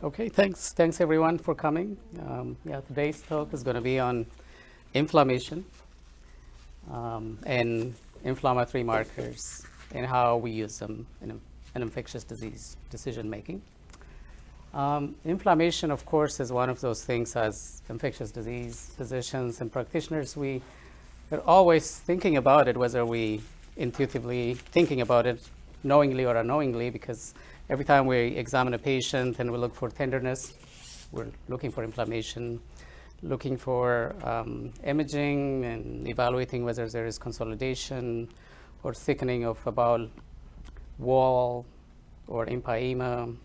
Okay, thanks. Thanks everyone for coming. Um, yeah, today's talk is going to be on inflammation um, and inflammatory markers and how we use them in, in infectious disease decision making. Um, inflammation, of course, is one of those things as infectious disease physicians and practitioners. We are always thinking about it, whether we intuitively thinking about it knowingly or unknowingly, because every time we examine a patient and we look for tenderness, we're looking for inflammation, looking for um, imaging and evaluating whether there is consolidation or thickening of a bowel wall or empyema.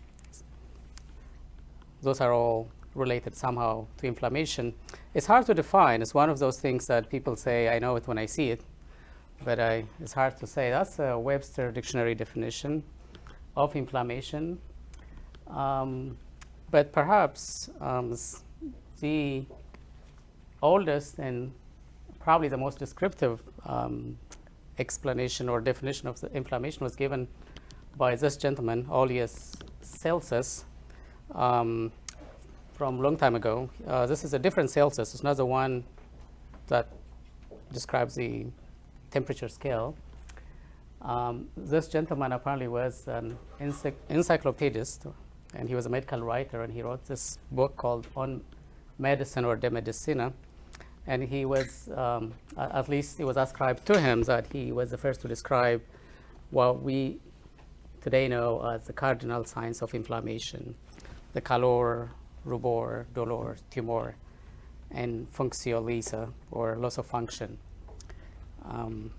Those are all related somehow to inflammation. It's hard to define. It's one of those things that people say, I know it when I see it, but I, it's hard to say. That's a Webster dictionary definition of inflammation. Um, but perhaps um, the oldest and probably the most descriptive um, explanation or definition of the inflammation was given by this gentleman, Aulus Celsus, um, from a long time ago. Uh, this is a different Celsus. It's not the one that describes the temperature scale. Um, this gentleman apparently was an encyc encyclopedist, and he was a medical writer, and he wrote this book called On Medicine or De Medicina. And he was, um, at least it was ascribed to him that he was the first to describe what we today know as the cardinal signs of inflammation, the calor, rubor, dolor, tumor, and functio laesa, or loss of function. Um,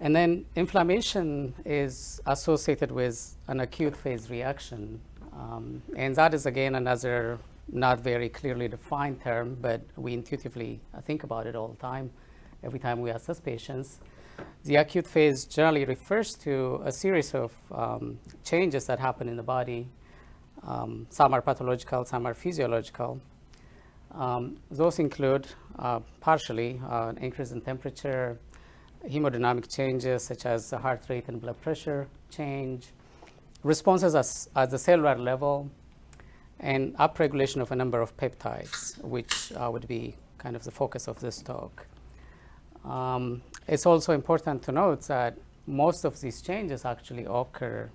and then inflammation is associated with an acute phase reaction. Um, and that is, again, another not very clearly defined term, but we intuitively think about it all the time, every time we assess patients. The acute phase generally refers to a series of um, changes that happen in the body. Um, some are pathological, some are physiological. Um, those include uh, partially uh, an increase in temperature, hemodynamic changes such as heart rate and blood pressure change, responses as, at the cellular level, and upregulation of a number of peptides, which uh, would be kind of the focus of this talk. Um, it's also important to note that most of these changes actually occur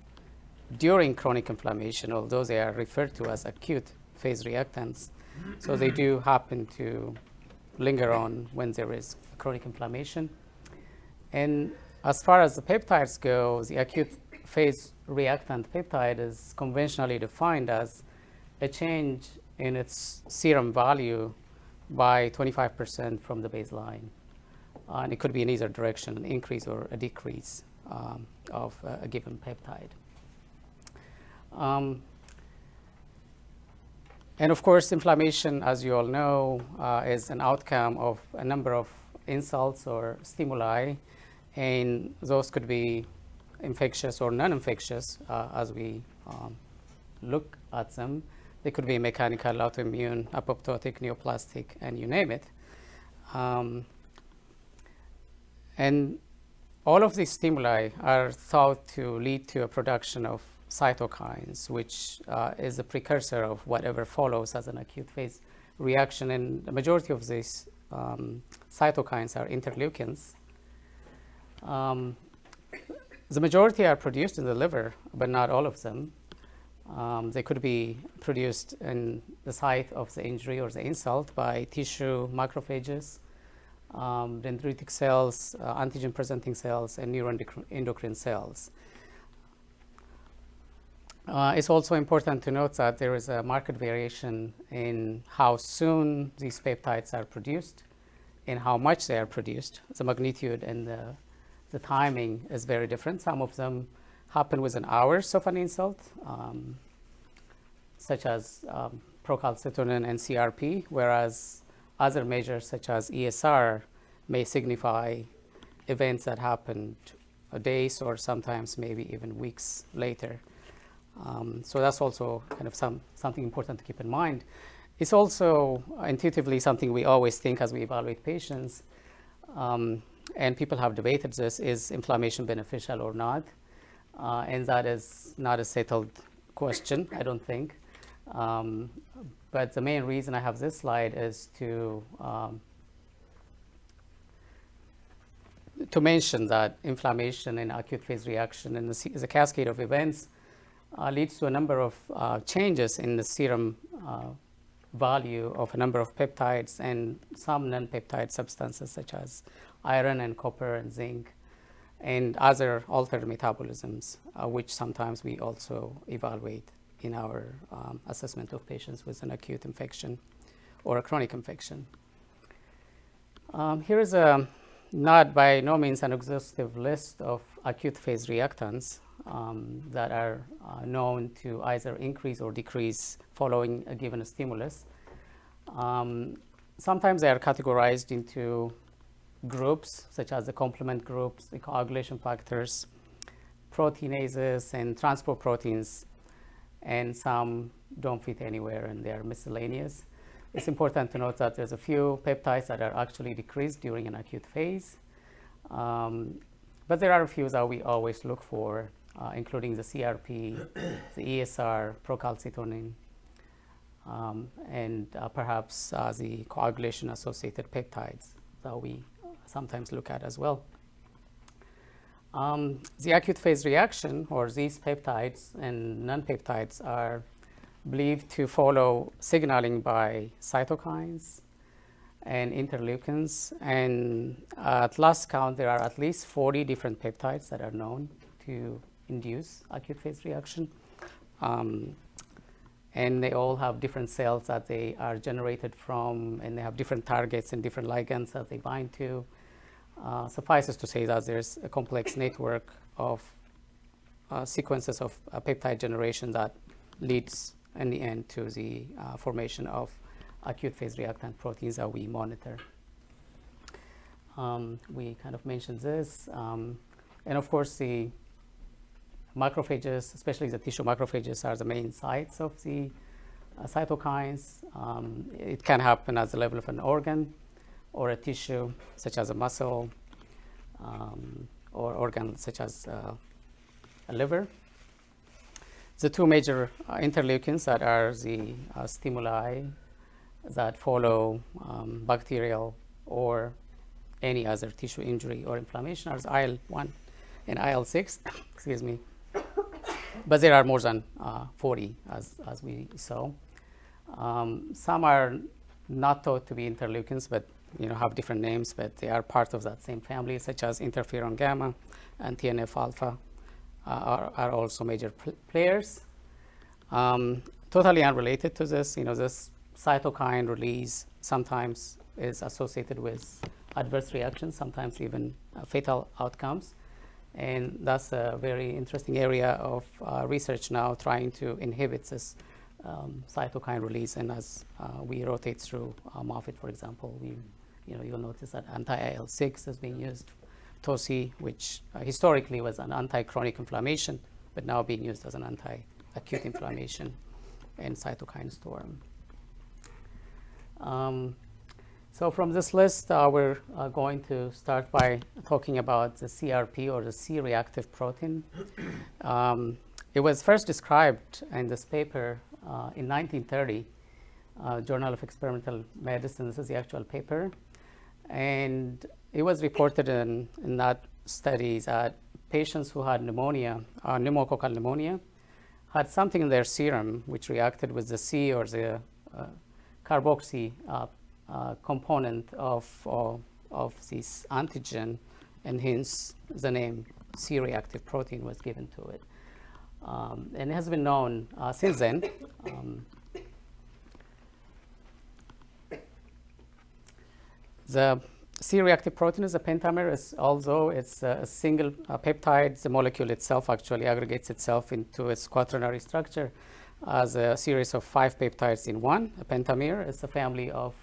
during chronic inflammation, although they are referred to as acute phase reactants. So they do happen to linger on when there is chronic inflammation. And as far as the peptides go, the acute phase reactant peptide is conventionally defined as a change in its serum value by 25% from the baseline. And it could be in either direction, an increase or a decrease um, of a given peptide. Um, and of course, inflammation, as you all know, uh, is an outcome of a number of insults or stimuli and those could be infectious or non-infectious uh, as we um, look at them. They could be mechanical, autoimmune, apoptotic, neoplastic, and you name it. Um, and all of these stimuli are thought to lead to a production of cytokines, which uh, is a precursor of whatever follows as an acute phase reaction. And the majority of these um, cytokines are interleukins. Um, the majority are produced in the liver, but not all of them. Um, they could be produced in the site of the injury or the insult by tissue macrophages, um, dendritic cells, uh, antigen presenting cells, and neuroendocrine cells. Uh, it's also important to note that there is a marked variation in how soon these peptides are produced and how much they are produced, the magnitude and the the timing is very different. Some of them happen within hours of an insult, um, such as um, procalcitonin and CRP, whereas other measures such as ESR may signify events that happened days or sometimes maybe even weeks later. Um, so that's also kind of some, something important to keep in mind. It's also intuitively something we always think as we evaluate patients. Um, and people have debated this, is inflammation beneficial or not? Uh, and that is not a settled question, I don't think. Um, but the main reason I have this slide is to um, to mention that inflammation and acute phase reaction and the, cascade of events uh, leads to a number of uh, changes in the serum uh, value of a number of peptides and some non-peptide substances such as iron and copper and zinc and other altered metabolisms, uh, which sometimes we also evaluate in our um, assessment of patients with an acute infection or a chronic infection. Um, here is a not by no means an exhaustive list of acute phase reactants um, that are uh, known to either increase or decrease following a given stimulus. Um, sometimes they are categorized into groups, such as the complement groups, the coagulation factors, proteinases, and transport proteins, and some don't fit anywhere and they are miscellaneous. It's important to note that there's a few peptides that are actually decreased during an acute phase. Um, but there are a few that we always look for, uh, including the CRP, the ESR, procalcitonin, um, and uh, perhaps uh, the coagulation associated peptides that we sometimes look at as well. Um, the acute phase reaction, or these peptides and non peptides, are believed to follow signaling by cytokines and interleukins. And at last count, there are at least 40 different peptides that are known to induce acute phase reaction. Um, and they all have different cells that they are generated from, and they have different targets and different ligands that they bind to. Uh, suffices to say that there's a complex network of uh, sequences of uh, peptide generation that leads in the end to the uh, formation of acute phase reactant proteins that we monitor. Um, we kind of mentioned this. Um, and of course, the macrophages, especially the tissue macrophages, are the main sites of the uh, cytokines. Um, it can happen at the level of an organ or a tissue, such as a muscle, um, or organ such as uh, a liver the two major uh, interleukins that are the uh, stimuli that follow um, bacterial or any other tissue injury or inflammation are IL-1 and IL-6, excuse me. But there are more than uh, 40 as, as we saw. Um, some are not thought to be interleukins, but you know, have different names, but they are part of that same family, such as interferon gamma and TNF alpha uh, are, are, also major pl players. Um, totally unrelated to this, you know, this cytokine release sometimes is associated with adverse reactions, sometimes even uh, fatal outcomes. And that's a very interesting area of uh, research now, trying to inhibit this um, cytokine release. And as uh, we rotate through uh, Moffitt, for example, we, you know, you'll notice that anti-IL-6 is being used toci, which uh, historically was an anti-chronic inflammation, but now being used as an anti-acute inflammation and cytokine storm. Um, so from this list, uh, we're uh, going to start by talking about the CRP or the C-reactive protein. Um, it was first described in this paper uh, in 1930, uh, Journal of Experimental Medicine. This is the actual paper. And it was reported in, in that study that patients who had pneumonia, uh, pneumococcal pneumonia, had something in their serum which reacted with the C or the uh, carboxy component of, of, this antigen, and hence the name C-reactive protein was given to it. Um, and it has been known uh, since then. Um, the C-reactive protein is a pentamer, although it's a single peptide, the molecule itself actually aggregates itself into its quaternary structure as a series of five peptides in one. A pentamer is a family of uh,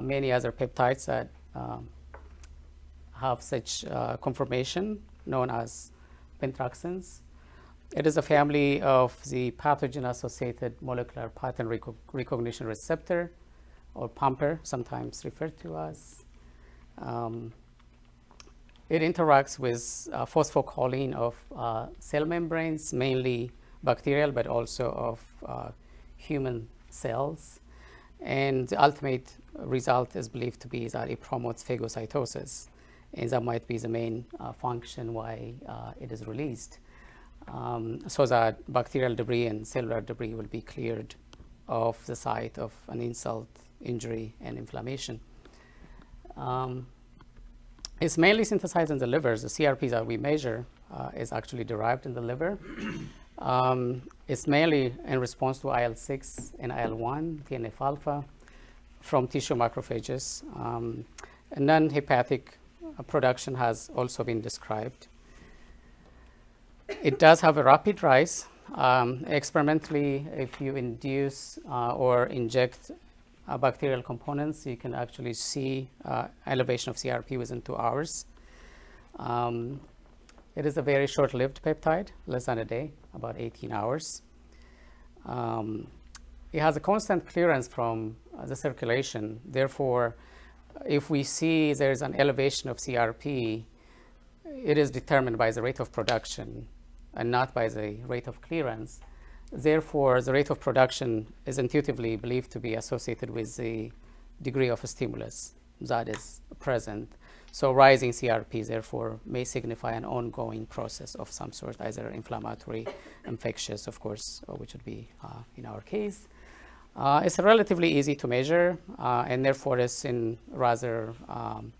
many other peptides that um, have such uh, conformation known as pentraxins. It is a family of the pathogen-associated molecular pattern recognition receptor, or PAMPR, sometimes referred to as um, it interacts with uh, phosphocholine of uh, cell membranes, mainly bacterial, but also of uh, human cells. And the ultimate result is believed to be that it promotes phagocytosis. And that might be the main uh, function why uh, it is released. Um, so that bacterial debris and cellular debris will be cleared of the site of an insult, injury, and inflammation. Um, it's mainly synthesized in the liver. The CRP that we measure uh, is actually derived in the liver. Um, it's mainly in response to IL-6 and IL-1, TNF alpha, from tissue macrophages. Um, non-hepatic uh, production has also been described. It does have a rapid rise. Um, experimentally, if you induce uh, or inject uh, bacterial components, you can actually see uh, elevation of CRP within two hours. Um, it is a very short-lived peptide, less than a day, about 18 hours. Um, it has a constant clearance from uh, the circulation. Therefore, if we see there's an elevation of CRP, it is determined by the rate of production and not by the rate of clearance. Therefore, the rate of production is intuitively believed to be associated with the degree of stimulus that is present. So rising CRP, therefore, may signify an ongoing process of some sort, either inflammatory, infectious, of course, which would be uh, in our case. Uh, it's relatively easy to measure, uh, and therefore it's in rather um,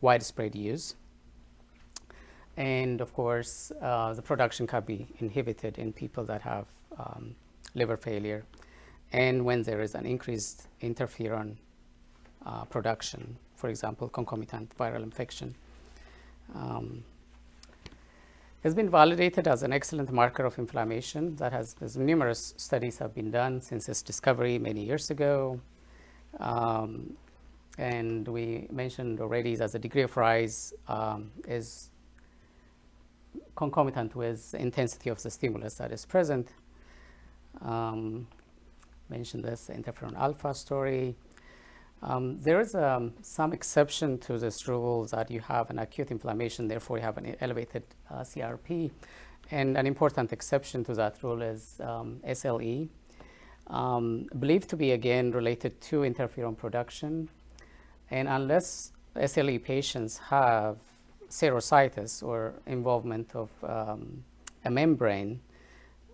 widespread use. And of course, uh, the production can be inhibited in people that have um, liver failure and when there is an increased interferon uh, production, for example, concomitant viral infection. Um, has been validated as an excellent marker of inflammation that has, numerous studies have been done since its discovery many years ago. Um, and we mentioned already that the degree of rise um, is concomitant with the intensity of the stimulus that is present. Um, mentioned this interferon alpha story. Um, there is um, some exception to this rule that you have an acute inflammation, therefore you have an elevated uh, CRP. And an important exception to that rule is um, SLE, um, believed to be again related to interferon production. And unless SLE patients have serositis or involvement of um, a membrane,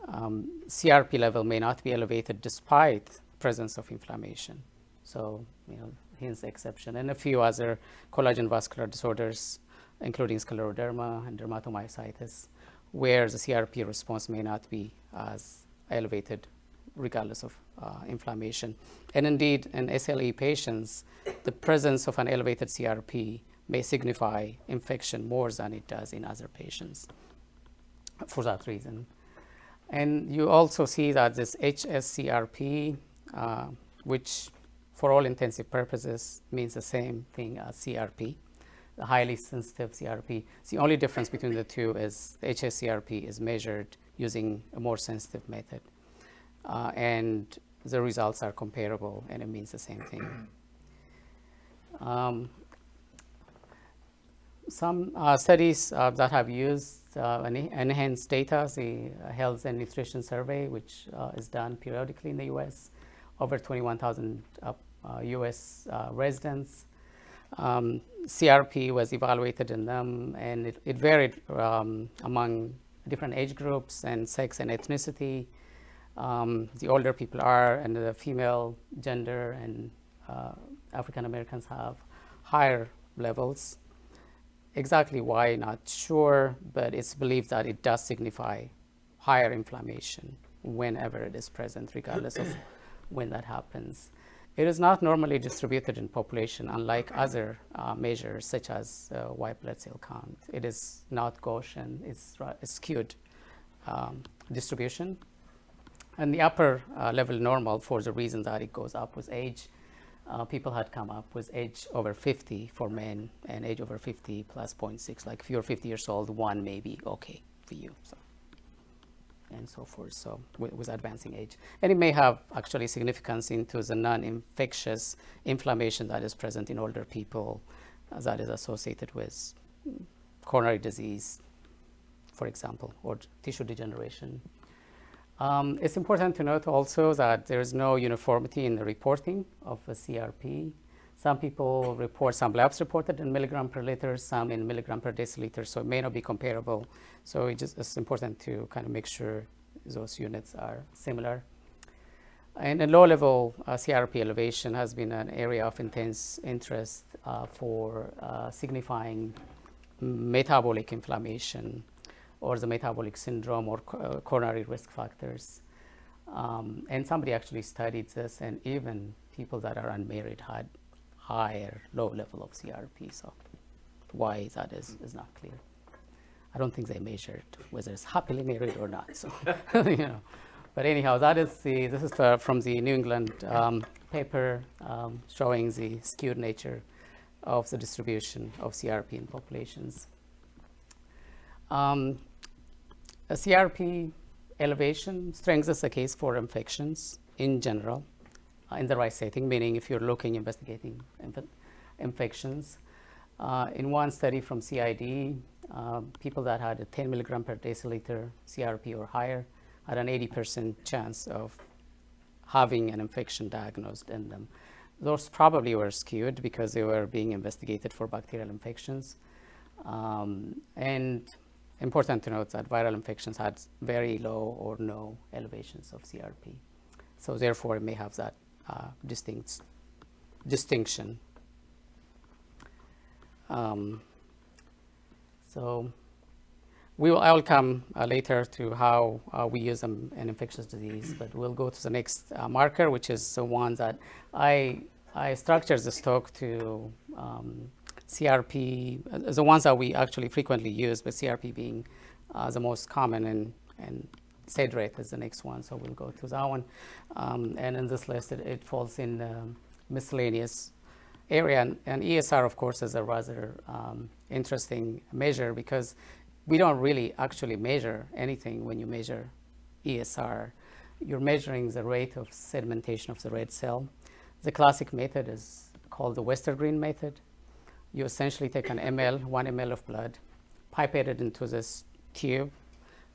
um, CRP level may not be elevated despite presence of inflammation. So, you know, hence the exception. And a few other collagen vascular disorders, including scleroderma and dermatomyositis, where the CRP response may not be as elevated regardless of uh, inflammation. And indeed, in SLE patients, the presence of an elevated CRP may signify infection more than it does in other patients for that reason. And you also see that this HSCRP, uh, which for all intensive purposes means the same thing as CRP, the highly sensitive CRP. The only difference between the two is the HSCRP is measured using a more sensitive method. Uh, and the results are comparable and it means the same thing. Um, some uh, studies uh, that have used uh, NHANES data, the Health and Nutrition Survey, which uh, is done periodically in the U.S., over 21,000 U.S. Uh, uh, residents. Um, CRP was evaluated in them, and it, it varied um, among different age groups and sex and ethnicity. Um, the older people are, and the female gender and African Americans have higher levels. Exactly why, not sure, but it's believed that it does signify higher inflammation whenever it is present, regardless of when that happens. It is not normally distributed in population, unlike other uh, measures such as uh, white blood cell count. It is not Gaussian, it's skewed um, distribution. And the upper uh, level normal, for the reason that it goes up with age, uh, people had come up with age over 50 for men and age over 50 plus 0.6. Like if you're 50 years old, one may be okay for you. So. And so forth, so with, with advancing age. And it may have actually significance into the non-infectious inflammation that is present in older people uh, that is associated with coronary disease, for example, or tissue degeneration. Um, it's important to note also that there is no uniformity in the reporting of a CRP. Some people report, some labs reported in milligram per liter, some in milligram per deciliter, so it may not be comparable. So it just, it's important to kind of make sure those units are similar. And a low-level uh, CRP elevation has been an area of intense interest uh, for uh, signifying metabolic inflammation or the metabolic syndrome or uh, coronary risk factors. Um, and somebody actually studied this, and even people that are unmarried had higher low level of CRP. So why that is, is not clear. I don't think they measured whether it's happily married or not. So, you know. But anyhow, that is the, this is the, from the New England um, paper um, showing the skewed nature of the distribution of CRP in populations. Um, a CRP elevation strengthens the case for infections in general in the right setting, meaning if you're looking, investigating inf infections. Uh, in one study from CID, uh, people that had a 10 milligram per deciliter CRP or higher had an 80% chance of having an infection diagnosed in them. Those probably were skewed because they were being investigated for bacterial infections. Um, and important to note that viral infections had very low or no elevations of CRP. So therefore, it may have that uh, distinct distinction. Um, so we will, I will come uh, later to how uh, we use them in infectious disease, but we'll go to the next uh, marker, which is the one that I, I structured this talk to um, CRP, uh, the ones that we actually frequently use, but CRP being uh, the most common, and, and SED rate is the next one, so we'll go to that one. Um, and in this list, it, it falls in the miscellaneous area, and, and, ESR, of course, is a rather um, interesting measure because we don't really actually measure anything when you measure ESR. You're measuring the rate of sedimentation of the red cell. The classic method is called the Westergren method. You essentially take an ml, one ml of blood, pipette it into this tube,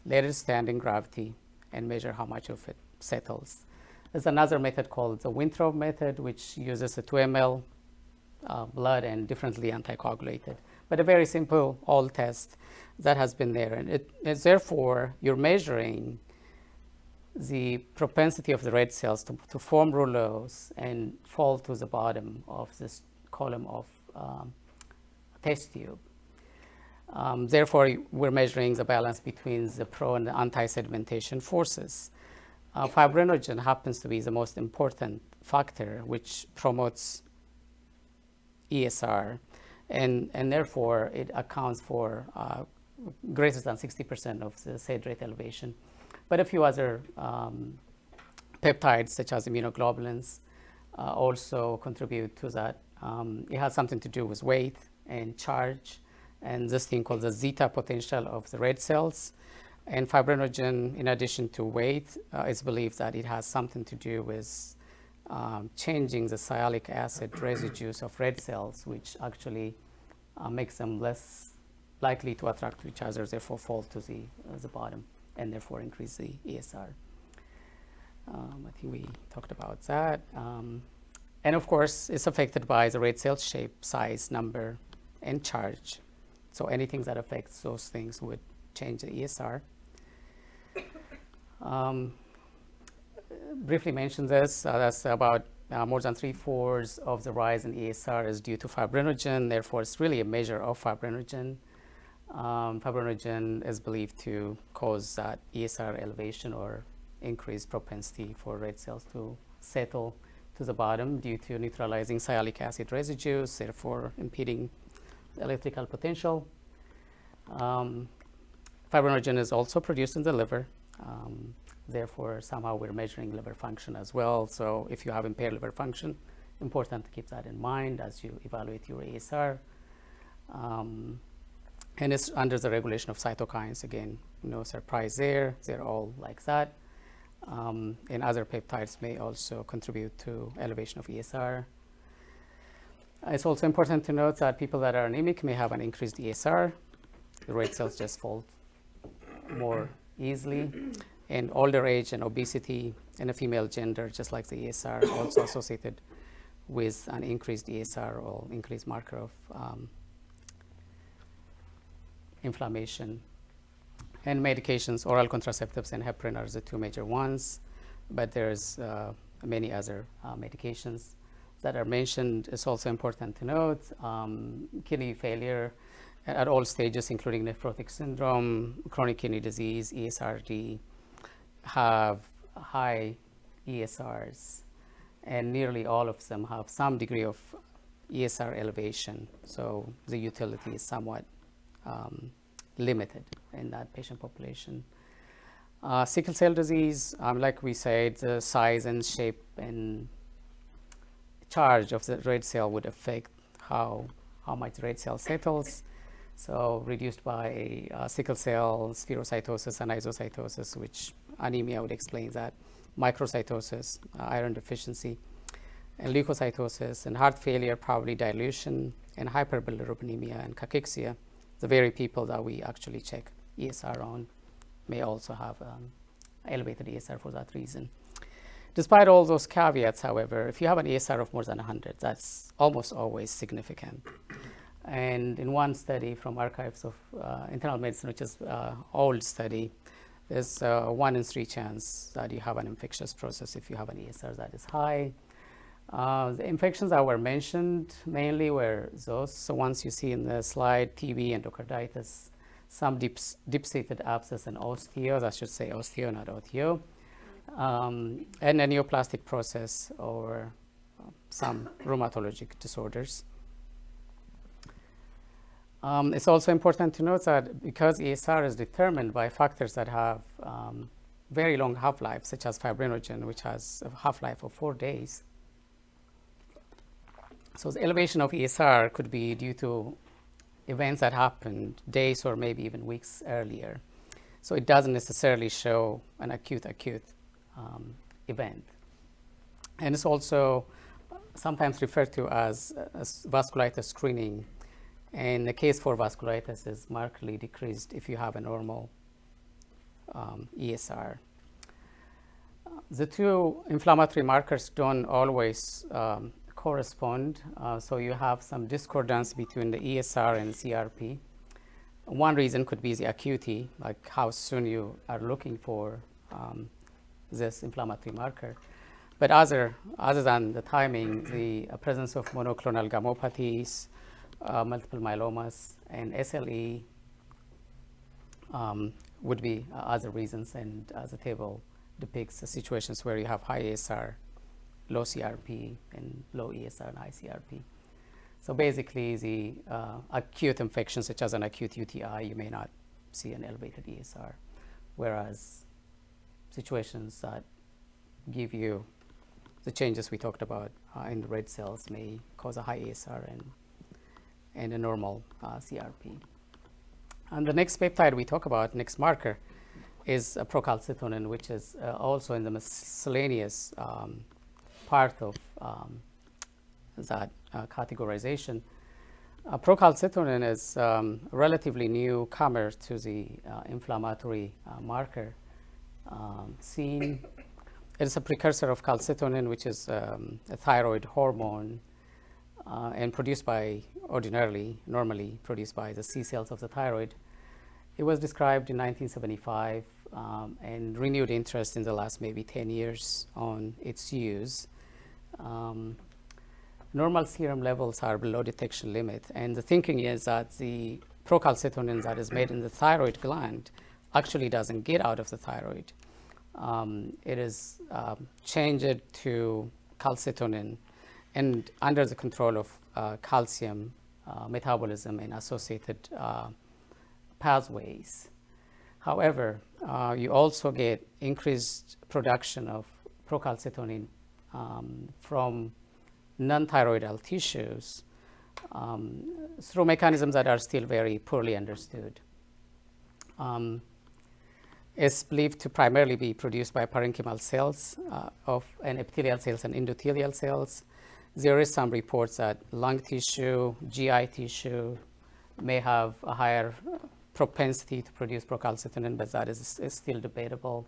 let it stand in gravity, and measure how much of it settles. There's another method called the Wintrobe method, which uses a 2 ml uh, blood and differently anticoagulated. But a very simple old test that has been there. And it is therefore you're measuring the propensity of the red cells to, to form rouleaux and fall to the bottom of this column of um, test tube. Um, therefore, we're measuring the balance between the pro and the anti-sedimentation forces. Uh, fibrinogen happens to be the most important factor which promotes ESR, and, and therefore it accounts for uh, greater than 60% of the SED rate elevation. But a few other um, peptides, such as immunoglobulins, uh, also contribute to that. Um, it has something to do with weight and charge, and this thing called the zeta potential of the red cells. And fibrinogen, in addition to weight, uh, is believed that it has something to do with um, changing the sialic acid residues of red cells, which actually uh, makes them less likely to attract to each other, therefore fall to the, uh, the bottom, and therefore increase the ESR. Um, I think we talked about that. Um, and of course, it's affected by the red cell shape, size, number, and charge. So anything that affects those things would change the ESR. Um, briefly mention this, uh, that's about uh, more than three-fourths of the rise in ESR is due to fibrinogen, therefore it's really a measure of fibrinogen. Um, fibrinogen is believed to cause that ESR elevation or increased propensity for red cells to settle to the bottom due to neutralizing sialic acid residues, therefore impeding electrical potential. Um, fibrinogen is also produced in the liver. Um, therefore, somehow we're measuring liver function as well. So if you have impaired liver function, important to keep that in mind as you evaluate your ESR. Um, and it's under the regulation of cytokines. Again, no surprise there. They're all like that. Um, and other peptides may also contribute to elevation of ESR. It's also important to note that people that are anemic may have an increased ESR. The red cells just fall more easily. And older age and obesity and a female gender, just like the ESR, also associated with an increased ESR or increased marker of um, inflammation. And medications, oral contraceptives and heparin are the two major ones, but there's uh, many other uh, medications that are mentioned. is also important to note um, kidney failure at all stages, including nephrotic syndrome, chronic kidney disease, ESRD, have high ESRs, and nearly all of them have some degree of ESR elevation. So the utility is somewhat um, limited in that patient population. Uh, sickle cell disease, um, like we said, the size and shape and charge of the red cell would affect how, how much red cell settles. So reduced by uh, sickle cell spherocytosis and isocytosis, which anemia would explain that, microcytosis, uh, iron deficiency, and leukocytosis, and heart failure, probably dilution, and hyperbilirubinemia and cachexia, the very people that we actually check ESR on may also have um, elevated ESR for that reason. Despite all those caveats, however, if you have an ESR of more than 100, that's almost always significant. And in one study from Archives of uh, Internal Medicine, which is uh, old study, there's a one in three chance that you have an infectious process if you have an ESR that is high. Uh, the infections that were mentioned mainly were those so once you see in the slide TB, endocarditis, some deep, deep-seated abscess and osteo, I should say osteo, not oteo, um, and a neoplastic process or some rheumatologic disorders. Um, it's also important to note that because ESR is determined by factors that have um, very long half-life, such as fibrinogen, which has a half-life of four days. So the elevation of ESR could be due to events that happened days or maybe even weeks earlier. So it doesn't necessarily show an acute acute um, event. And it's also sometimes referred to as, as vasculitis screening and the case for vasculitis is markedly decreased if you have a normal um, ESR. The two inflammatory markers don't always um, correspond, uh, so you have some discordance between the ESR and CRP. One reason could be the acuity, like how soon you are looking for um, this inflammatory marker. But other, other than the timing, the uh, presence of monoclonal gammopathies, uh, multiple myelomas, and SLE um, would be uh, other reasons. And as the table depicts, the situations where you have high ESR, low CRP, and low ESR and high CRP. So basically, the uh, acute infections, such as an acute UTI, you may not see an elevated ESR, whereas situations that give you the changes we talked about uh, in the red cells may cause a high ASR and and a normal uh, CRP. And the next peptide we talk about, next marker, is procalcitonin, which is uh, also in the miscellaneous um, part of um, that uh, categorization. Uh, procalcitonin is um, a relatively newcomer to the uh, inflammatory marker um, scene. It is a precursor of calcitonin, which is um, a thyroid hormone uh, and produced by ordinarily, normally produced by the C cells of the thyroid. It was described in 1975 um, and renewed interest in the last maybe 10 years on its use. Um, normal serum levels are below detection limit, and the thinking is that the procalcitonin that is made in the thyroid gland actually doesn't get out of the thyroid. Um, it is um, changed to calcitonin and under the control of uh, calcium uh, metabolism and associated uh, pathways. However, uh, you also get increased production of procalcitonin um, from non-thyroidal tissues um, through mechanisms that are still very poorly understood. Um, it's believed to primarily be produced by parenchymal cells uh, of and epithelial cells and endothelial cells there is some reports that lung tissue, GI tissue may have a higher propensity to produce procalcitonin, but that is, is still debatable.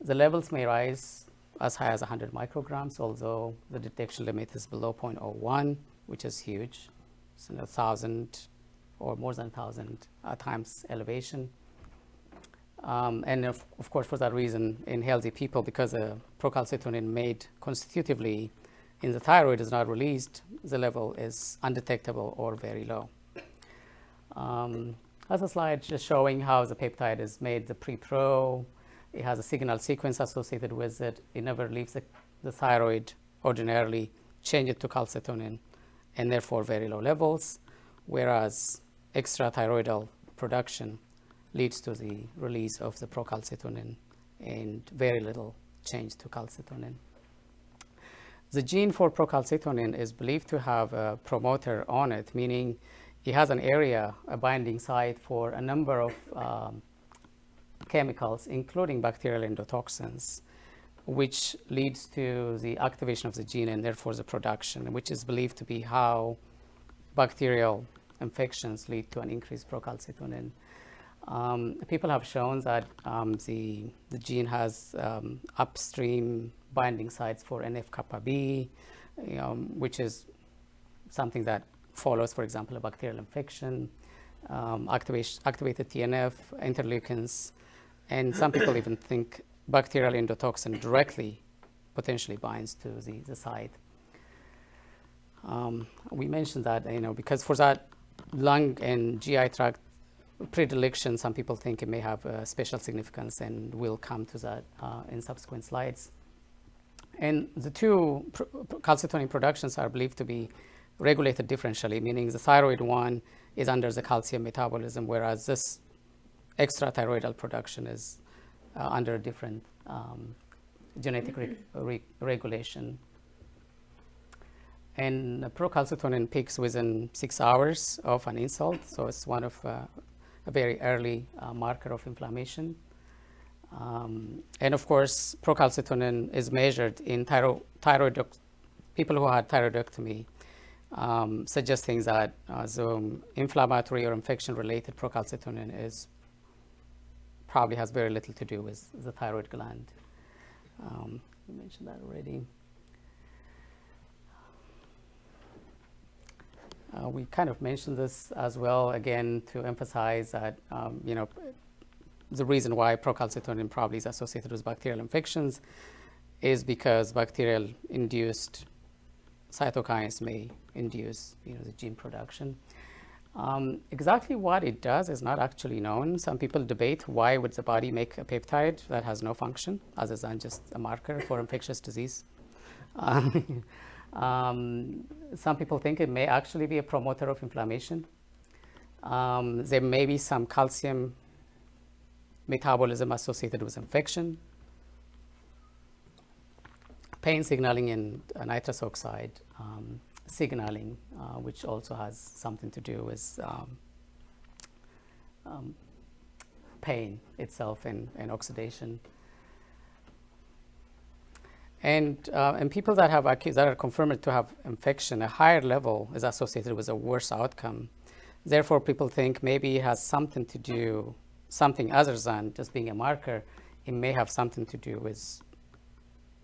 The levels may rise as high as 100 micrograms, although the detection limit is below 0.01, which is huge. It's a 1,000 or more than a 1,000 uh, times elevation. Um, and of, of, course, for that reason, in healthy people, because the procalcitonin made constitutively in the thyroid is not released, the level is undetectable or very low. Um, a slide just showing how the peptide is made, the pre-pro, it has a signal sequence associated with it. It never leaves the, the thyroid ordinarily, change it to calcitonin, and therefore very low levels, whereas extrathyroidal production leads to the release of the procalcitonin and very little change to calcitonin. The gene for procalcitonin is believed to have a promoter on it, meaning it has an area, a binding site for a number of um, chemicals, including bacterial endotoxins, which leads to the activation of the gene and therefore the production, which is believed to be how bacterial infections lead to an increased procalcitonin. Um, people have shown that um, the, the gene has um, upstream binding sites for NF-kappa B, you which is something that follows, for example, a bacterial infection, um, activated TNF, interleukins, and some people even think bacterial endotoxin directly potentially binds to the, the site. Um, we mentioned that, you know, because for that lung and GI tract predilection, some people think it may have a special significance, and we'll come to that uh, in subsequent slides. And the two pr calcitonin productions are believed to be regulated differentially, meaning the thyroid one is under the calcium metabolism, whereas this extrathyroidal production is uh, under a different um, genetic re re regulation. And procalcitonin peaks within six hours of an insult, so it's one of uh, a very early uh, marker of inflammation. Um, and of course, procalcitonin is measured in thyro thyroid people who had thyroidectomy, um, suggesting that uh, the inflammatory or infection-related procalcitonin is probably has very little to do with the thyroid gland. Um, we mentioned that already. Uh, we kind of mentioned this as well, again, to emphasize that, um, you know, the reason why procalcitonin probably is associated with bacterial infections is because bacterial induced cytokines may induce, you know, the gene production. Um, exactly what it does is not actually known. Some people debate why would the body make a peptide that has no function other than just a marker for infectious disease. Um, um, some people think it may actually be a promoter of inflammation. Um, there may be some calcium metabolism associated with infection, pain signaling in nitrous oxide um, signaling, uh, which also has something to do with um, um, pain itself and, and oxidation. And, uh, and people that have that are confirmed to have infection, a higher level is associated with a worse outcome. Therefore, people think maybe it has something to do, something other than just being a marker. It may have something to do with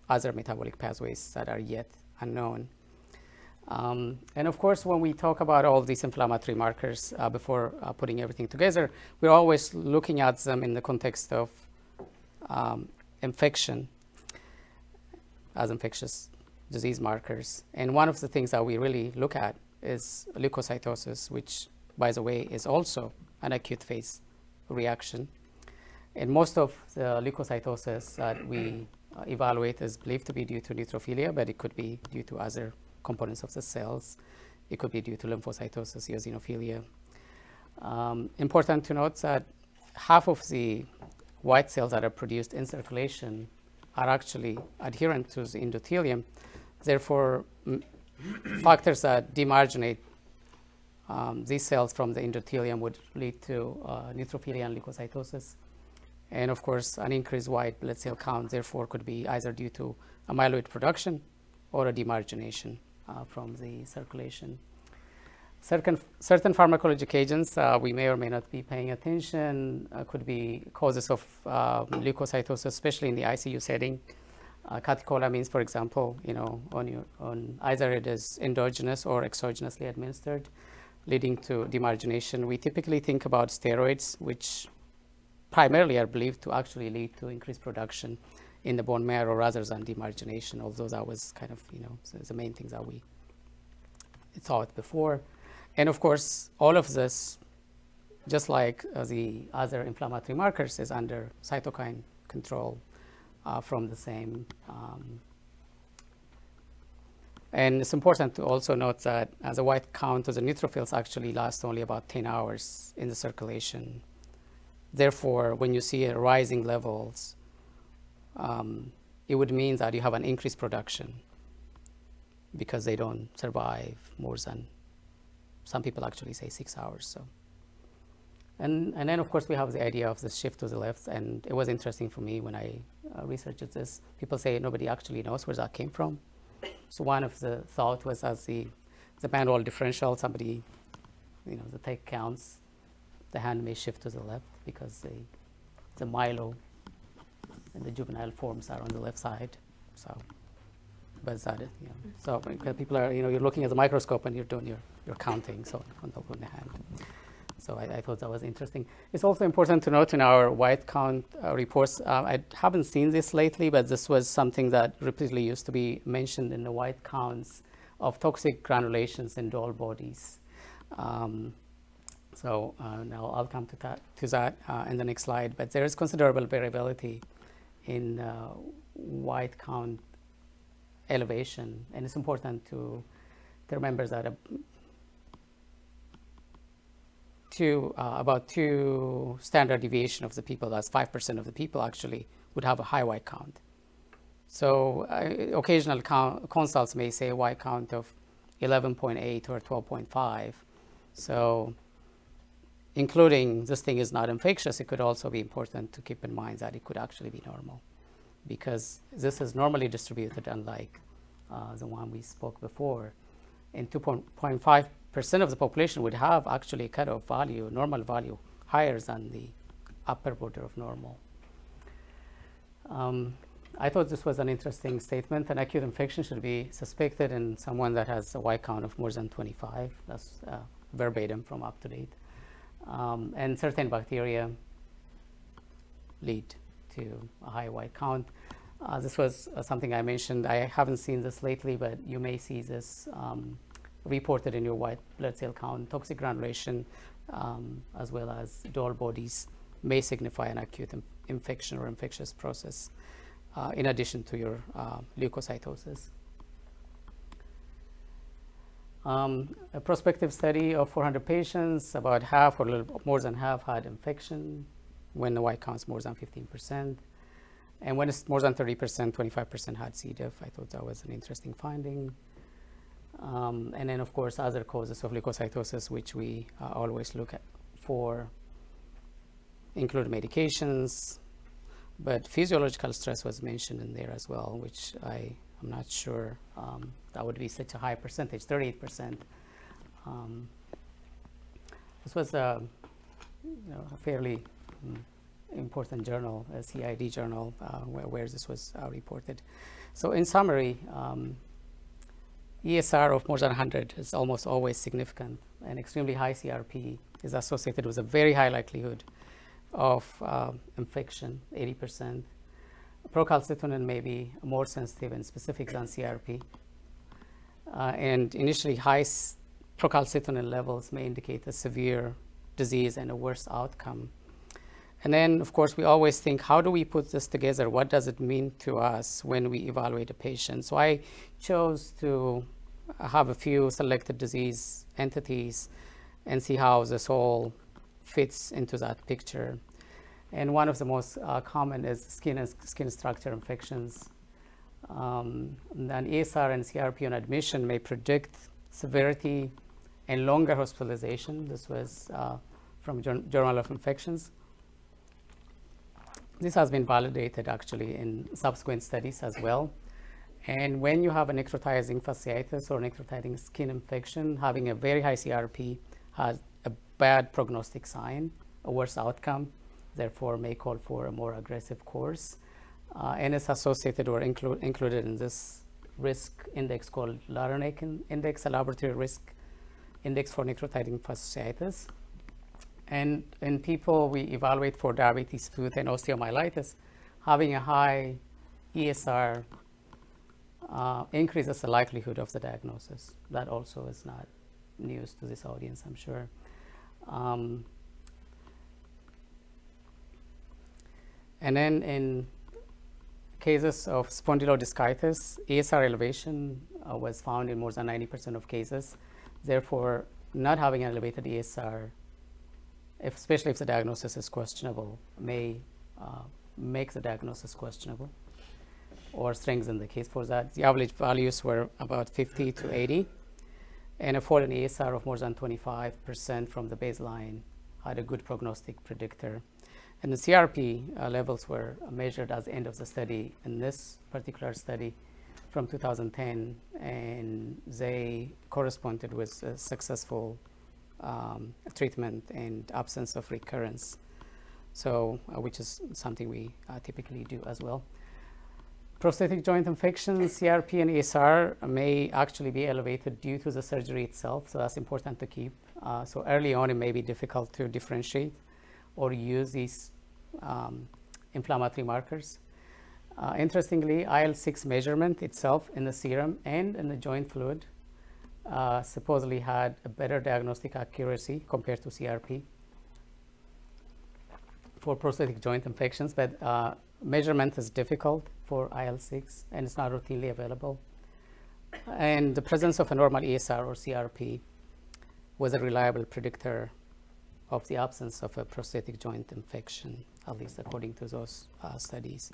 other metabolic pathways that are yet unknown. Um, and of course, when we talk about all these inflammatory markers uh, before uh, putting everything together, we're always looking at them in the context of um, infection as infectious disease markers. And one of the things that we really look at is leukocytosis, which, by the way, is also an acute phase reaction. And most of the leukocytosis that we uh, evaluate is believed to be due to neutrophilia, but it could be due to other components of the cells. It could be due to lymphocytosis, eosinophilia. Um, important to note that half of the white cells that are produced in circulation are actually adherent to the endothelium. Therefore, factors that demarginate um, these cells from the endothelium would lead to uh, neutrophilia and leukocytosis. And of course, an increased white blood cell count, therefore, could be either due to amyloid production or a demargination uh, from the circulation. Certain, certain pharmacologic agents uh, we may or may not be paying attention uh, could be causes of uh, leukocytosis, especially in the ICU setting. Uh, catecholamines, for example, you know, on, your, on either it is endogenous or exogenously administered, leading to demargination. We typically think about steroids, which primarily are believed to actually lead to increased production in the bone marrow rather than demargination, although that was kind of, you know, the main things that we thought before. And of course, all of this, just like uh, the other inflammatory markers, is under cytokine control uh, from the same. Um, and it's important to also note that as a white count of the neutrophils actually lasts only about 10 hours in the circulation. Therefore, when you see rising levels, um, it would mean that you have an increased production because they don't survive more than some people actually say six hours. So, and and then of course we have the idea of the shift to the left, and it was interesting for me when I uh, researched this. People say nobody actually knows where that came from. So one of the thought was as the the band wall differential, somebody, you know, the take counts, the hand may shift to the left because the the myelo and the juvenile forms are on the left side. So but that, so people are, you know, you're looking at the microscope and you're doing your, your counting, so on the hand. So I, I, thought that was interesting. It's also important to note in our white count uh, reports, uh, I haven't seen this lately, but this was something that repeatedly used to be mentioned in the white counts of toxic granulations in Döhle bodies. Um, so uh, now I'll come to that, to that uh, in the next slide, but there is considerable variability in uh, white count elevation. And it's important to, to remember that a, two, uh, about two standard deviation of the people, that's 5% of the people actually would have a high white count. So uh, occasional count, consults may say white count of 11.8 or 12.5. So including this thing is not infectious, it could also be important to keep in mind that it could actually be normal because this is normally distributed unlike uh, the one we spoke before. And 2.5% of the population would have actually a cutoff value, normal value, higher than the upper border of normal. Um, I thought this was an interesting statement. An acute infection should be suspected in someone that has a white count of more than 25. That's uh, verbatim from UpToDate. Um, and certain bacteria lead to a high white count. Uh, this was uh, something I mentioned. I haven't seen this lately, but you may see this um, reported in your white blood cell count. Toxic granulation, um, as well as Döhle bodies, may signify an acute infection or infectious process, uh, in addition to your uh, leukocytosis. Um, a prospective study of 400 patients, about half or a little more than half had infection when the white counts more than 15 percent. And when it's more than 30%, 25% had C. diff. I thought that was an interesting finding. Um, and then, of course, other causes of leukocytosis, which we uh, always look at for, include medications, but physiological stress was mentioned in there as well, which I am not sure um, that would be such a high percentage, 38%. Um, this was a, you know, a fairly important journal, a CID journal, uh, where, where, this was uh, reported. So in summary, um, ESR of more than 100 is almost always significant, and extremely high CRP is associated with a very high likelihood of uh, infection, 80%. Procalcitonin may be more sensitive and specific than CRP. Uh, and initially, high procalcitonin levels may indicate a severe disease and a worse outcome and then, of course, we always think, how do we put this together? What does it mean to us when we evaluate a patient? So I chose to have a few selected disease entities and see how this all fits into that picture. And one of the most uh, common is skin and skin structure infections. Um, and ESR and CRP on admission may predict severity and longer hospitalization. This was uh, from Journal of Infections. This has been validated actually in subsequent studies as well. And when you have a necrotizing fasciitis or necrotizing skin infection, having a very high CRP has a bad prognostic sign, a worse outcome, therefore may call for a more aggressive course. Uh, and it's associated or inclu- included in this risk index called LRINEC index, a laboratory risk index for necrotizing fasciitis. And in people we evaluate for diabetes foot and osteomyelitis, having a high ESR uh, increases the likelihood of the diagnosis. That also is not news to this audience, I'm sure. Um, and then in cases of spondylodiscitis, ESR elevation uh, was found in more than 90% of cases. Therefore, not having an elevated ESR, if, especially if the diagnosis is questionable, may uh, make the diagnosis questionable or strengthen the case for that. The average values were about 50 to 80, and a fall in ESR of more than 25% from the baseline had a good prognostic predictor. And the CRP uh, levels were measured at the end of the study in this particular study from 2010, and they corresponded with successful um, treatment and absence of recurrence. So, uh, which is something we uh, typically do as well. Prosthetic joint infections, CRP and ESR may actually be elevated due to the surgery itself, so that's important to keep. Uh, so early on, it may be difficult to differentiate or use these um, inflammatory markers. Uh, interestingly, IL-6 measurement itself in the serum and in the joint fluid uh, supposedly had a better diagnostic accuracy compared to CRP for prosthetic joint infections, but uh, measurement is difficult for IL-6 and it's not routinely available. And the presence of a normal ESR or CRP was a reliable predictor of the absence of a prosthetic joint infection, at least according to those uh, studies.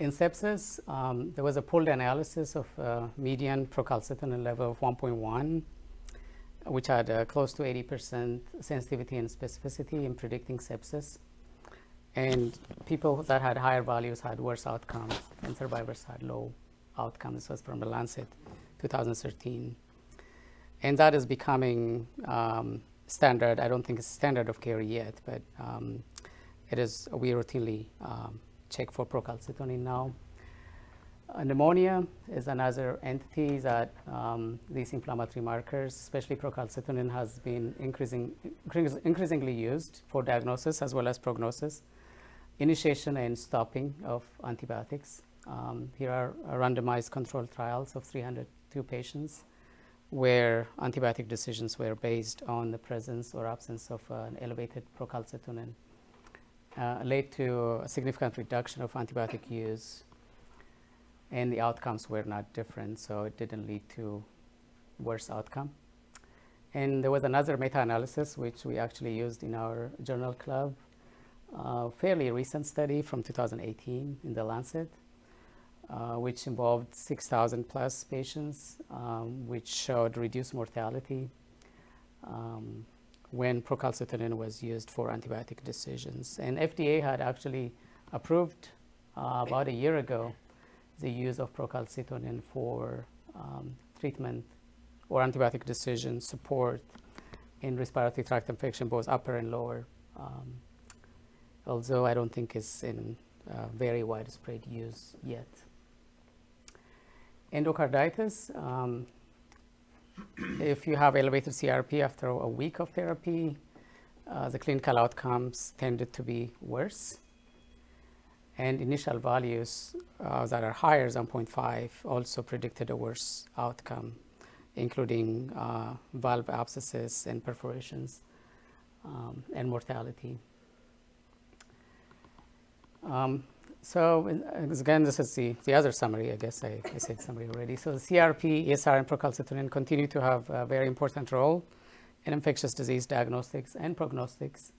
In sepsis, um, there was a pooled analysis of uh, median procalcitonin level of 1.1, which had uh, close to 80% sensitivity and specificity in predicting sepsis. And people that had higher values had worse outcomes, and survivors had low outcomes. This was from the Lancet 2013. And that is becoming um, standard. I don't think it's standard of care yet, but um, it is, we routinely um, check for procalcitonin now. Uh, pneumonia is another entity that um, these inflammatory markers, especially procalcitonin, has been increasing, increasingly used for diagnosis as well as prognosis initiation and stopping of antibiotics. Um, here are randomized controlled trials of 302 patients where antibiotic decisions were based on the presence or absence of uh, an elevated procalcitonin. Uh, led to a significant reduction of antibiotic use and the outcomes were not different, so it didn't lead to worse outcome. And there was another meta-analysis which we actually used in our journal club a fairly recent study from 2018 in the Lancet, uh, which involved 6,000 plus patients, um, which showed reduced mortality um, when procalcitonin was used for antibiotic decisions. And FDA had actually approved uh, about a year ago the use of procalcitonin for um, treatment or antibiotic decision support in respiratory tract infection, both upper and lower. Um, although I don't think it's in uh, very widespread use yet. Endocarditis, um, if you have elevated CRP after a week of therapy, uh, the clinical outcomes tended to be worse. And initial values uh, that are higher than 0.5 also predicted a worse outcome, including uh, valve abscesses and perforations um, and mortality. Um, so again, this is the, the other summary. I guess I, I said summary already. So CRP, ESR, and procalcitonin continue to have a very important role in infectious disease diagnostics and prognostics.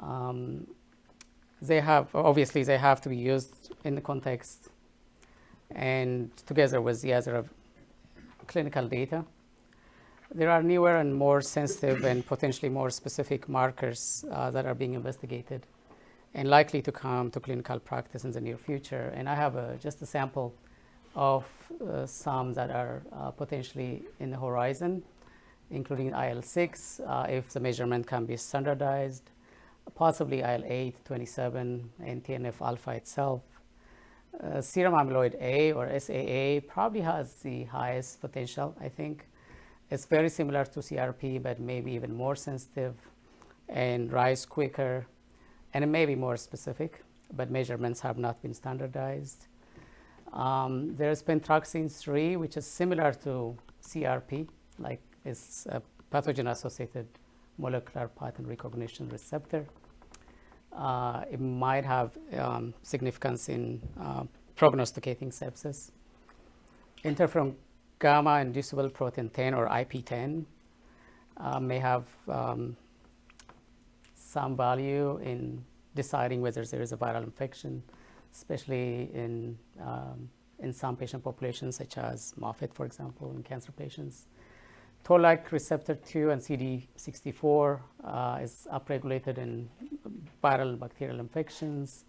Um, they have obviously they have to be used in the context and together with the other clinical data. There are newer and more sensitive and potentially more specific markers uh, that are being investigated and likely to come to clinical practice in the near future. And I have a, just a sample of uh, some that are uh, potentially in the horizon, including IL-6, uh, if the measurement can be standardized, possibly IL-8, 27, and TNF-alpha itself. Uh, serum amyloid A or SAA probably has the highest potential, I think. It's very similar to CRP, but maybe even more sensitive and rise quicker, and it may be more specific, but measurements have not been standardized. Um, there's pentraxin 3, which is similar to CRP, like it's a pathogen-associated molecular pattern recognition receptor. Uh, it might have um, significance in uh, prognosticating sepsis. Interferon gamma inducible protein 10 or IP10 uh, may have um, some value in deciding whether there is a viral infection especially in, um, in some patient populations, such as Moffitt, for example, in cancer patients. Toll-like receptor 2 and CD64 uh, is upregulated in viral bacterial infections,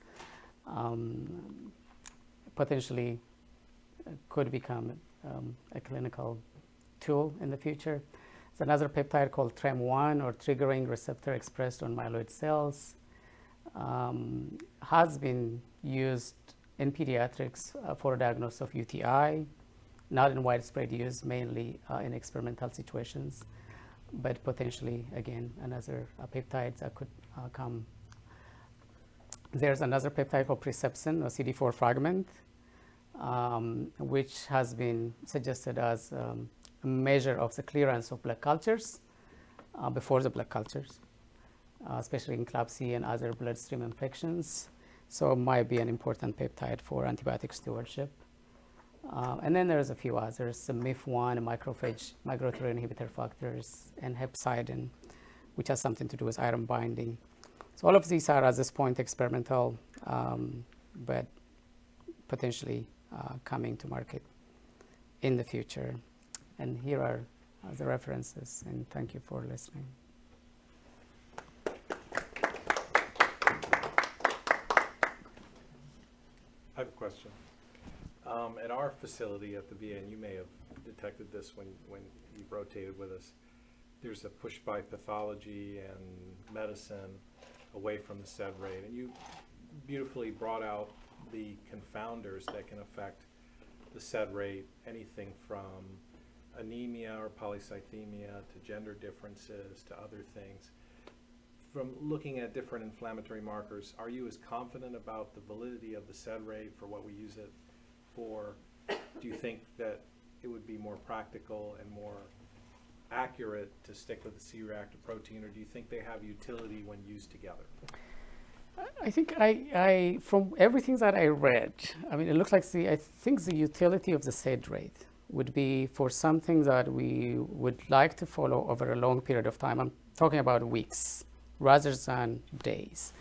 um, potentially uh, could become um, a clinical tool in the future. There's another peptide called TREM1 or triggering receptor expressed on myeloid cells. Um, has been used in pediatrics uh, for diagnosis of UTI, not in widespread use, mainly uh, in experimental situations, but potentially, again, another uh, peptide that could uh, come. There's another peptide called presepsin, a CD4 fragment, um, which has been suggested as um, measure of the clearance of blood cultures uh, before the blood cultures, uh, especially in CLABSI and other bloodstream infections. So it might be an important peptide for antibiotic stewardship. Uh, and then there's a few others, the MIF1, macrophage, migratory inhibitor factors, and hepcidin, which has something to do with iron binding. So all of these are at this point experimental, um, but potentially uh, coming to market in the future. And here are the references, and thank you for listening. I have a question. Um, at our facility at the VA, and you may have detected this when, when you've rotated with us, there's a push by pathology and medicine away from the SED rate. And you beautifully brought out the confounders that can affect the SED rate, anything from anemia or polycythemia to gender differences to other things from looking at different inflammatory markers, are you as confident about the validity of the SED rate for what we use it for? Do you think that it would be more practical and more accurate to stick with the C-reactive protein, or do you think they have utility when used together? I think I, I, from everything that I read, I mean, it looks like the, I think the utility of the SED rate would be for something that we would like to follow over a long period of time. I'm talking about weeks rather than days.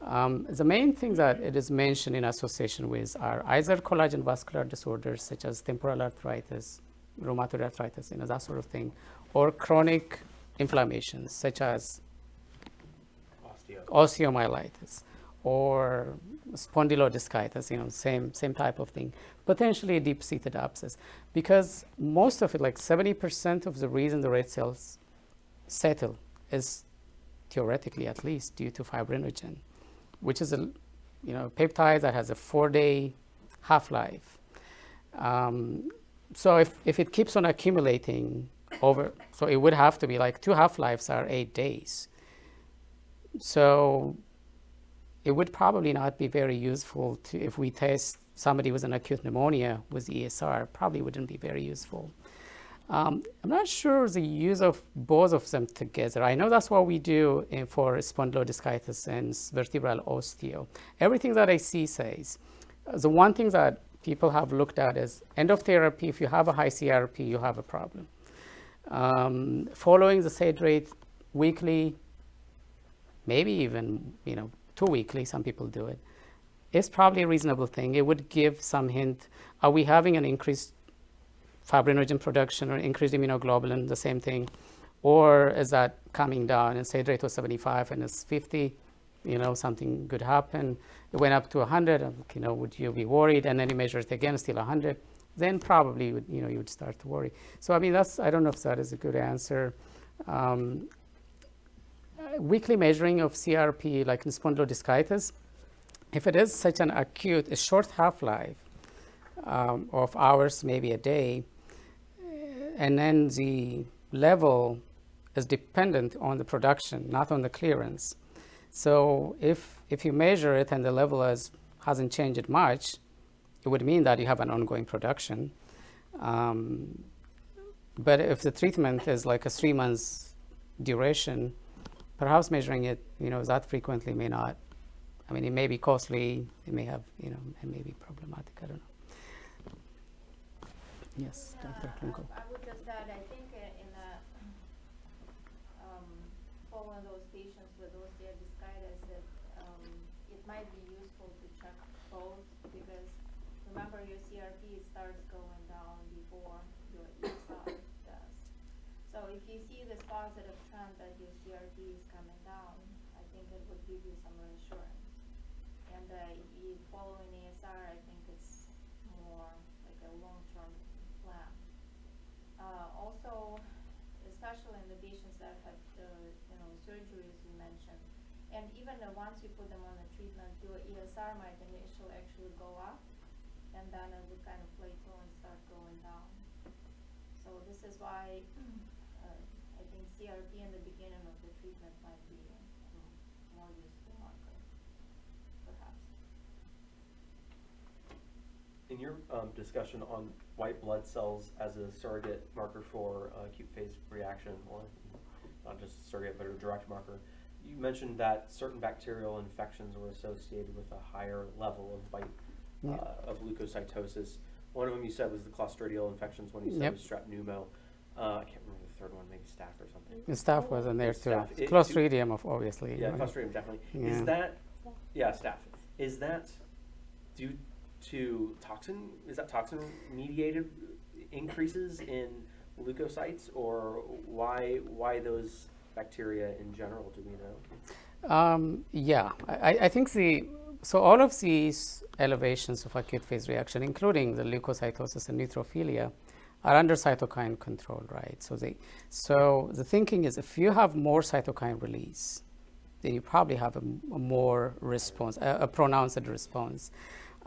Um, the main thing that it is mentioned in association with are either collagen vascular disorders such as temporal arteritis, rheumatoid arthritis, you know, that sort of thing, or chronic inflammations such as osteomyelitis or spondylodiscitis, you know, same, same type of thing, potentially a deep-seated abscess. Because most of it, like 70% of the reason the red cells settle is theoretically at least, due to fibrinogen, which is a you know, peptide that has a four-day half-life. Um, so if, if it keeps on accumulating over, so it would have to be like two half-lives are eight days. So it would probably not be very useful to, if we test somebody with an acute pneumonia with ESR, probably wouldn't be very useful. Um, I'm not sure the use of both of them together. I know that's what we do in, for spondylodiscitis and vertebral osteo. Everything that I see says, uh, the one thing that people have looked at is end of therapy, if you have a high CRP, you have a problem. Um, following the SED rate weekly, maybe even, you know, two weekly, some people do it, is probably a reasonable thing. It would give some hint, are we having an increased fibrinogen production or increased immunoglobulin, the same thing? Or is that coming down and say rate was 75 and it's 50, you know, something could happen. It went up to 100, you know, would you be worried? And then you measure it again, still 100. then probably you would, you know you would start to worry. So I mean that's I don't know if that is a good answer. Um, uh, weekly measuring of CRP, like in spondylodiscitis, if it is such an acute, a short half-life um, of hours, maybe a day, and then the level is dependent on the production, not on the clearance. So if if you measure it and the level is, hasn't changed much, it would mean that you have an ongoing production. Um, but if the treatment is like a three months duration, perhaps measuring it, you know, that frequently may not. I mean, it may be costly. It may have, you know, it may be problematic. I don't know. Yes, Dr. Klinko. I would just add, I think uh, in the, um, following those patients with osteoarthritis, that, um, it might be useful to check both, because remember your CRP starts going down before your ESR does. So if you see this positive trend that your CRP is coming down, I think it would give you some reassurance. And, uh, you following ESR, I think it's more like a long-term plan. Uh, also, especially in the patients that have, uh, you know, surgeries you mentioned, and even uh, once you put them on the treatment, your ESR might initially actually go up, and then it would kind of plateau and start going down. So this is why, uh, I think CRP in the beginning of the treatment might be a m- more useful marker, perhaps. In your um, discussion on white blood cells as a surrogate marker for uh, acute phase reaction, or not just surrogate, but a direct marker, you mentioned that certain bacterial infections were associated with a higher level of white uh, of leukocytosis. One of them you said was the Clostridial infections. One you said Yep. was strep pneumo. Uh, I can't remember the third one, maybe staph or something. The staph was in there too. Staph. It- Clostridium, of obviously. Yeah, right? Clostridium definitely. Yeah. Is that, yeah, staph. Is that due to toxin? Is that toxin mediated increases in leukocytes, or why why those bacteria in general? Do we know? Um, yeah, I, I think the so all of these elevations of acute phase reaction, including the leukocytosis and neutrophilia, are under cytokine control, right? So they, so the thinking is if you have more cytokine release, then you probably have a more response, a, a pronounced response.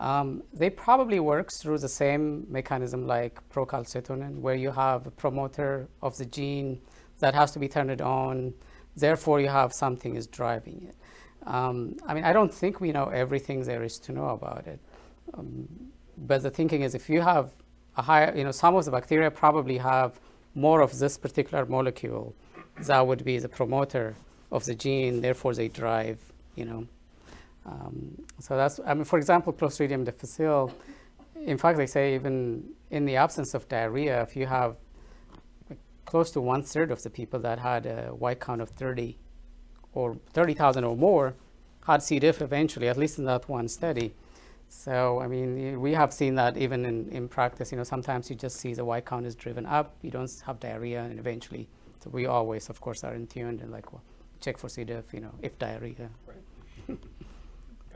Um, they probably work through the same mechanism like procalcitonin, where you have a promoter of the gene that has to be turned on. Therefore, you have something is driving it. Um, I mean, I don't think we know everything there is to know about it. Um, but the thinking is if you have a higher, you know, some of the bacteria probably have more of this particular molecule that would be the promoter of the gene, therefore they drive, you know. Um, so that's, I mean, for example, Clostridium difficile, in fact, they say even in the absence of diarrhea, if you have close to one third of the people that had a white count of 30 or 30,000 or more had C. diff eventually, at least in that one study. So, I mean, we have seen that even in, in practice. You know, sometimes you just see the white count is driven up, you don't have diarrhea, and eventually, so we always, of course, are in tune and like, well, check for C. diff, you know, if diarrhea. Right.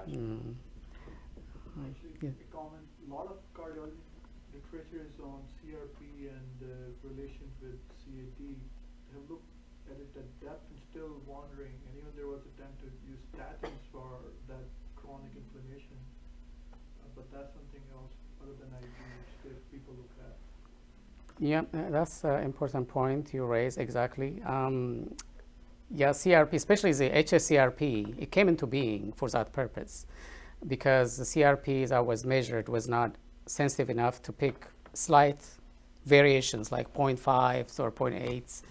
Gotcha. Mm. Actually, Yeah. a comment, a lot of cardiology literature is on CRP and uh, relations with CAD. Have looked at it at depth and still wondering, and even there was attempt to use statins for that chronic inflammation. Uh, but that's something else other than IG, which the people look at. Yeah, uh, that's an important point you raise, exactly. Um, yeah, CRP, especially the HSCRP, it came into being for that purpose because the CRP that was measured was not sensitive enough to pick slight variations like 0.5s or 0.8s.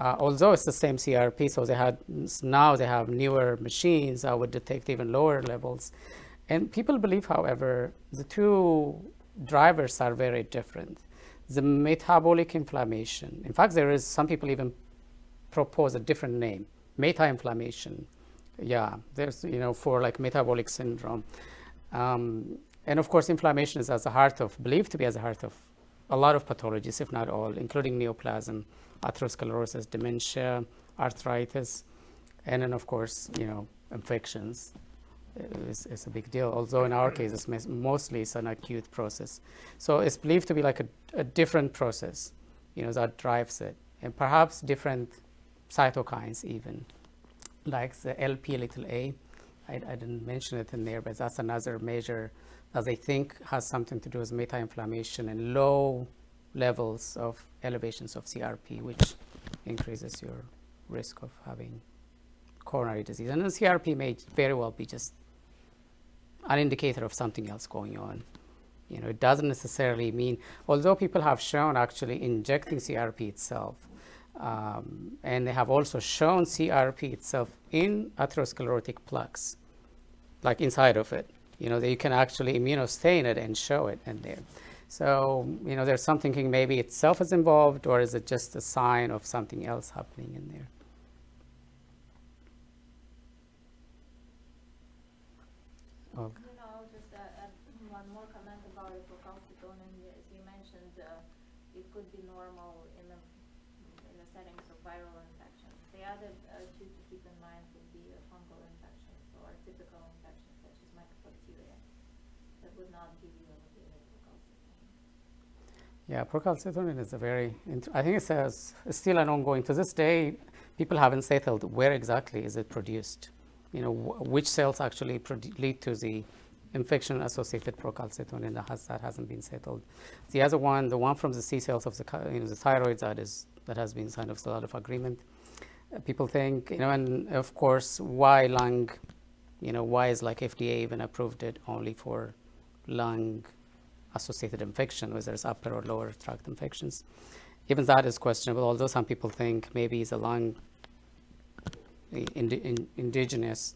Uh, although it's the same CRP, so they had now they have newer machines that would detect even lower levels. And people believe, however, the two drivers are very different. The metabolic inflammation. In fact, there is some people even propose a different name, meta-inflammation. Yeah, there's you know for like metabolic syndrome, um, and of course inflammation is as the heart of believed to be as the heart of a lot of pathologies, if not all, including neoplasm, atherosclerosis, dementia, arthritis, and then of course you know infections, is a big deal. Although in our case, it's mostly it's an acute process. So it's believed to be like a, a different process, you know, that drives it, and perhaps different cytokines even, like the LP little a. I, I didn't mention it in there, but that's another measure that they think has something to do with meta-inflammation and low levels of elevations of CRP, which increases your risk of having coronary disease. And then CRP may very well be just an indicator of something else going on. You know, it doesn't necessarily mean, although people have shown actually injecting CRP itself, um, and they have also shown CRP itself in atherosclerotic plaques, like inside of it. You know, that you can actually immunostain it and show it in there. So, you know, there's some thinking maybe itself is involved, or is it just a sign of something else happening in there? Okay. You know, just uh, uh, one more comment about procalcitonin, as you mentioned, uh, it could be normal in the, in the settings of viral infections. The other uh, two to keep in mind would be uh, fungal infections or typical infections such as mycobacteria that would not give you elevated procalcitonin. Yeah, procalcitonin is a very, I think it's, a, it's still an ongoing, to this day, people haven't settled where exactly is it produced. You know, wh- which cells actually lead to the infection-associated procalcitonin, that, has, that hasn't been settled. The other one, the one from the C cells of the, you know, the thyroid, that is, that has been kind of a lot of agreement. Uh, people think, you know, and of course, why lung, you know, why is like FDA even approved it only for lung associated infection, whether it's upper or lower tract infections. Even that is questionable, although some people think maybe it's a lung the indi- in- indigenous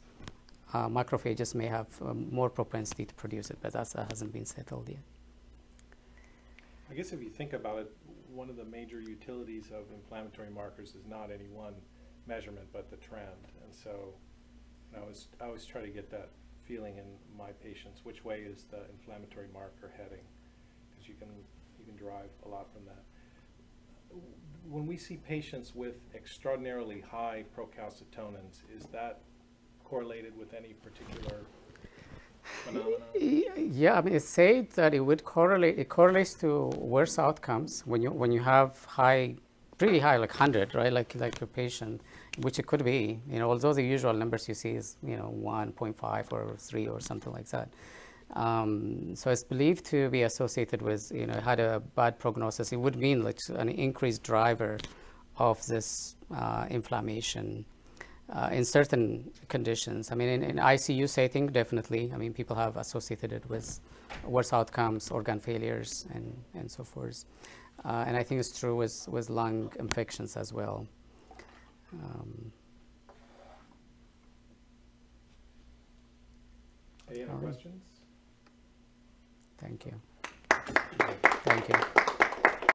uh, macrophages may have um, more propensity to produce it, but that hasn't been settled yet. I guess if you think about it, one of the major utilities of inflammatory markers is not any one measurement, but the trend. And so, you know, I always, I always try to get that feeling in my patients, which way is the inflammatory marker heading? Because you can, you can drive a lot from that. When we see patients with extraordinarily high procalcitonins, is that correlated with any particular phenomenon? Yeah, I mean, it's said that it would correlate. It correlates to worse outcomes when you when you have high, pretty high, like hundred, right? Like like your patient, which it could be. You know, although the usual numbers you see is you know one point five or three or something like that. Um, so it's believed to be associated with you know had a bad prognosis. It would mean like an increased driver of this uh, inflammation uh, in certain conditions. I mean, in, in ICU setting, definitely. I mean, people have associated it with worse outcomes, organ failures, and, and so forth. Uh, and I think it's true with, with lung infections as well. Um, Any other All right. questions? thank you. Thank you.